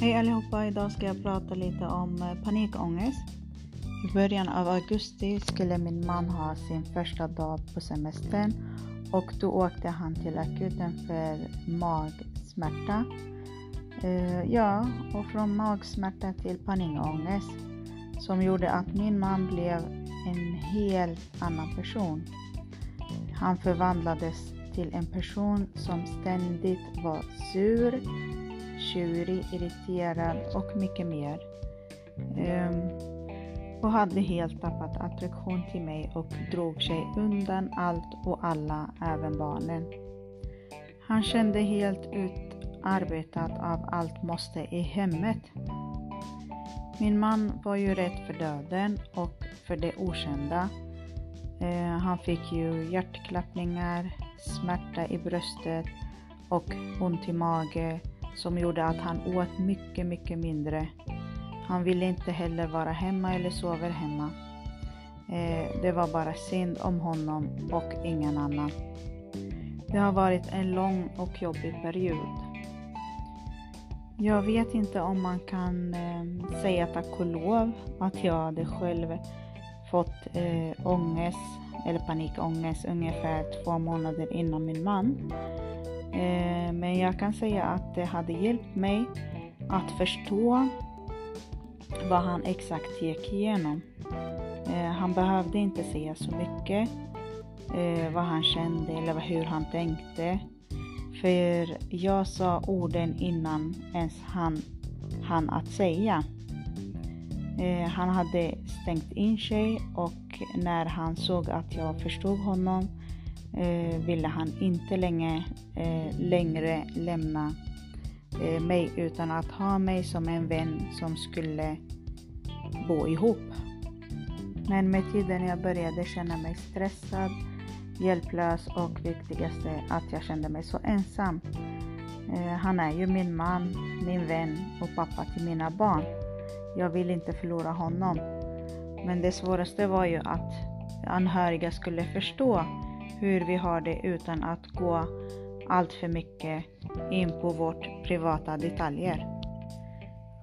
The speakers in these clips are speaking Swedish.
Hej allihopa! Idag ska jag prata lite om eh, panikångest. I början av augusti skulle min man ha sin första dag på semestern och då åkte han till akuten för magsmärta. Uh, ja, och från magsmärta till panikångest som gjorde att min man blev en helt annan person. Han förvandlades till en person som ständigt var sur, tjurig, irriterad och mycket mer. Um, och hade helt tappat attraktion till mig och drog sig undan allt och alla, även barnen. Han kände helt utarbetad av allt måste i hemmet. Min man var ju rädd för döden och för det okända. Eh, han fick ju hjärtklappningar, smärta i bröstet och ont i magen som gjorde att han åt mycket, mycket mindre. Han ville inte heller vara hemma eller sova hemma. Eh, det var bara synd om honom och ingen annan. Det har varit en lång och jobbig period. Jag vet inte om man kan eh, säga tack och lov att jag hade själv fått eh, ångest eller panikångest ungefär två månader innan min man. Eh, men jag kan säga att det hade hjälpt mig att förstå vad han exakt gick igenom. Eh, han behövde inte säga så mycket eh, vad han kände eller hur han tänkte. För jag sa orden innan ens han han att säga. Han hade stängt in sig och när han såg att jag förstod honom Eh, ville han inte länge, eh, längre lämna eh, mig utan att ha mig som en vän som skulle bo ihop. Men med tiden jag började känna mig stressad, hjälplös och viktigaste att jag kände mig så ensam. Eh, han är ju min man, min vän och pappa till mina barn. Jag vill inte förlora honom. Men det svåraste var ju att anhöriga skulle förstå hur vi har det utan att gå allt för mycket in på vårt privata detaljer.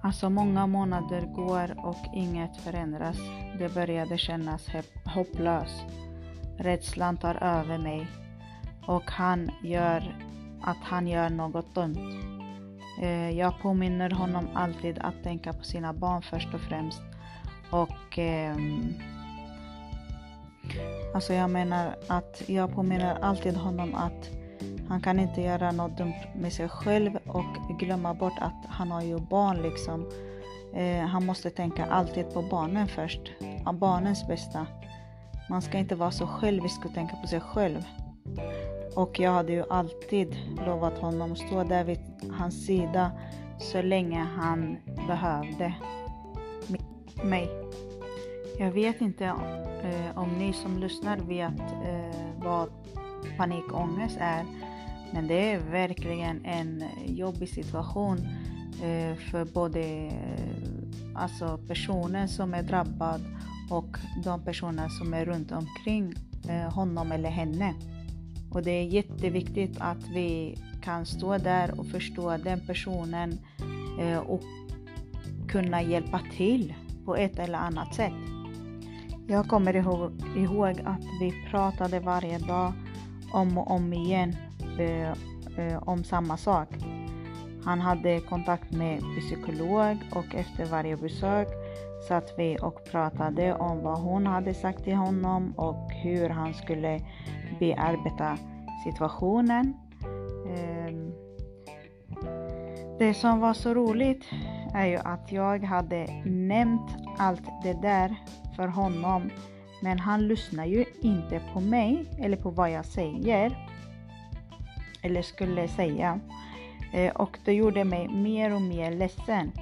Alltså många månader går och inget förändras. Det började kännas hopplöst. Rädslan tar över mig och han gör att han gör något dumt. Eh, jag påminner honom alltid att tänka på sina barn först och främst och ehm, Alltså jag menar att jag påminner alltid honom att han kan inte göra något dumt med sig själv och glömma bort att han har ju barn liksom. Eh, han måste tänka alltid på barnen först, barnens bästa. Man ska inte vara så självisk och tänka på sig själv. Och jag hade ju alltid lovat honom att stå där vid hans sida så länge han behövde mig. Jag vet inte eh, om ni som lyssnar vet eh, vad panikångest är. Men det är verkligen en jobbig situation eh, för både eh, alltså personen som är drabbad och de personer som är runt omkring eh, honom eller henne. Och det är jätteviktigt att vi kan stå där och förstå den personen eh, och kunna hjälpa till på ett eller annat sätt. Jag kommer ihåg, ihåg att vi pratade varje dag om och om igen eh, eh, om samma sak. Han hade kontakt med psykolog och efter varje besök satt vi och pratade om vad hon hade sagt till honom och hur han skulle bearbeta situationen. Eh, det som var så roligt är ju att jag hade nämnt allt det där för honom. Men han lyssnar ju inte på mig eller på vad jag säger. Eller skulle säga. Eh, och det gjorde mig mer och mer ledsen.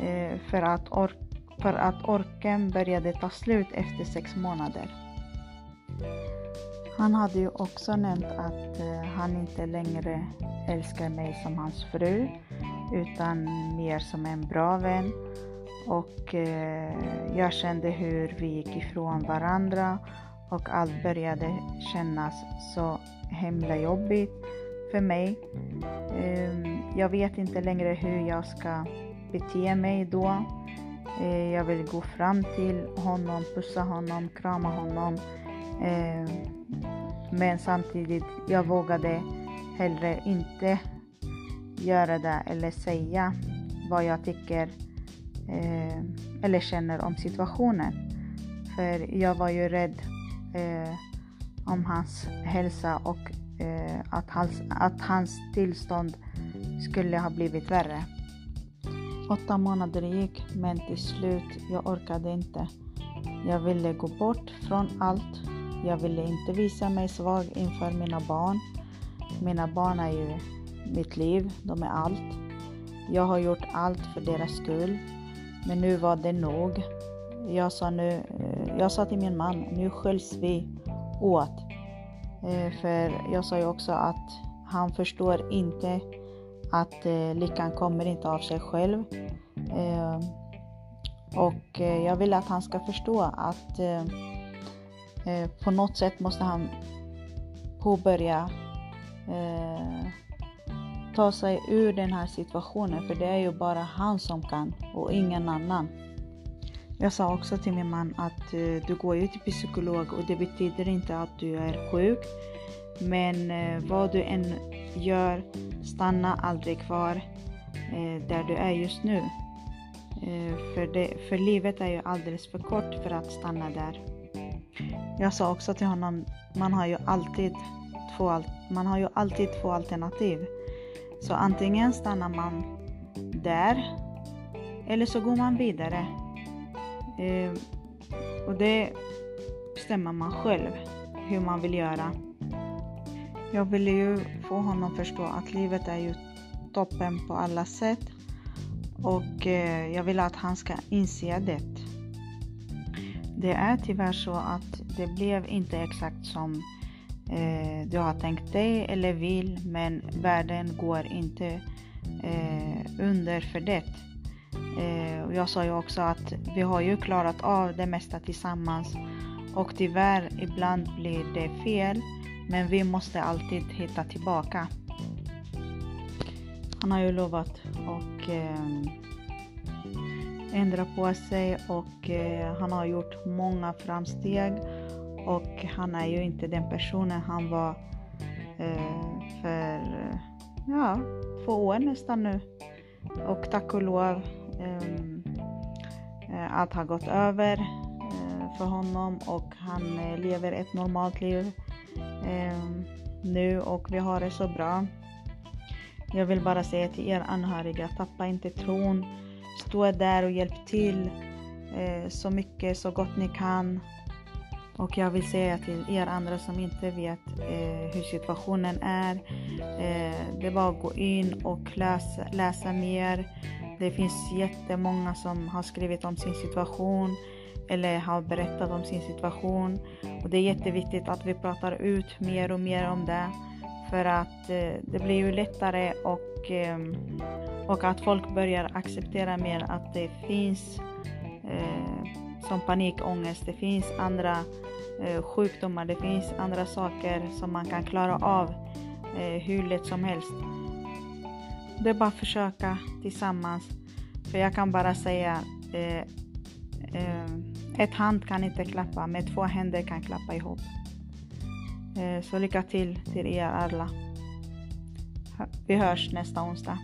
Eh, för, att för att orken började ta slut efter sex månader. Han hade ju också nämnt att eh, han inte längre älskar mig som hans fru utan mer som en bra vän och eh, jag kände hur vi gick ifrån varandra och allt började kännas så himla jobbigt för mig. Eh, jag vet inte längre hur jag ska bete mig då. Eh, jag vill gå fram till honom, pussa honom, krama honom. Ehm, men samtidigt, jag vågade hellre inte göra det eller säga vad jag tycker eh, eller känner om situationen. För jag var ju rädd eh, om hans hälsa och eh, att, hans, att hans tillstånd skulle ha blivit värre. Åtta månader gick men till slut, jag orkade inte. Jag ville gå bort från allt. Jag ville inte visa mig svag inför mina barn. Mina barn är ju mitt liv, de är allt. Jag har gjort allt för deras skull. Men nu var det nog. Jag sa, nu, eh, jag sa till min man, nu sköljs vi åt. Eh, för jag sa ju också att han förstår inte att eh, lyckan kommer inte av sig själv. Och jag vill att han ska förstå att på något sätt måste han påbörja ta sig ur den här situationen för det är ju bara han som kan och ingen annan. Jag sa också till min man att eh, du går ju till psykolog och det betyder inte att du är sjuk. Men eh, vad du än gör, stanna aldrig kvar eh, där du är just nu. För, det, för livet är ju alldeles för kort för att stanna där. Jag sa också till honom, man har ju alltid två, man har ju alltid två alternativ. Så antingen stannar man där eller så går man vidare. Eh, och det bestämmer man själv hur man vill göra. Jag ville ju få honom att förstå att livet är ju toppen på alla sätt och eh, jag vill att han ska inse det. Det är tyvärr så att det blev inte exakt som eh, du har tänkt dig eller vill men världen går inte eh, under för det. Eh, och jag sa ju också att vi har ju klarat av det mesta tillsammans och tyvärr ibland blir det fel men vi måste alltid hitta tillbaka. Han har ju lovat att eh, ändra på sig och eh, han har gjort många framsteg och han är ju inte den personen han var eh, för ja, två år nästan nu. Och tack och lov eh, eh allt har gått över eh, för honom och han eh, lever ett normalt liv eh, nu och vi har det så bra. Jag vill bara säga till er anhöriga, tappa inte tron. Stå där och hjälp till eh, så mycket, så gott ni kan. Och jag vill säga till er andra som inte vet eh, hur situationen är. Eh, det är bara att gå in och läsa, läsa mer. Det finns jättemånga som har skrivit om sin situation eller har berättat om sin situation. Och det är jätteviktigt att vi pratar ut mer och mer om det. För att eh, det blir ju lättare och, eh, och att folk börjar acceptera mer att det finns eh, som panikångest. Det finns andra eh, sjukdomar, det finns andra saker som man kan klara av eh, hur lätt som helst. Det är bara att försöka tillsammans. För jag kan bara säga eh, eh ett hand kan inte klappa, men två händer kan klappa ihop. Eh, så lycka till till er alla. Vi hörs nästa onsdag.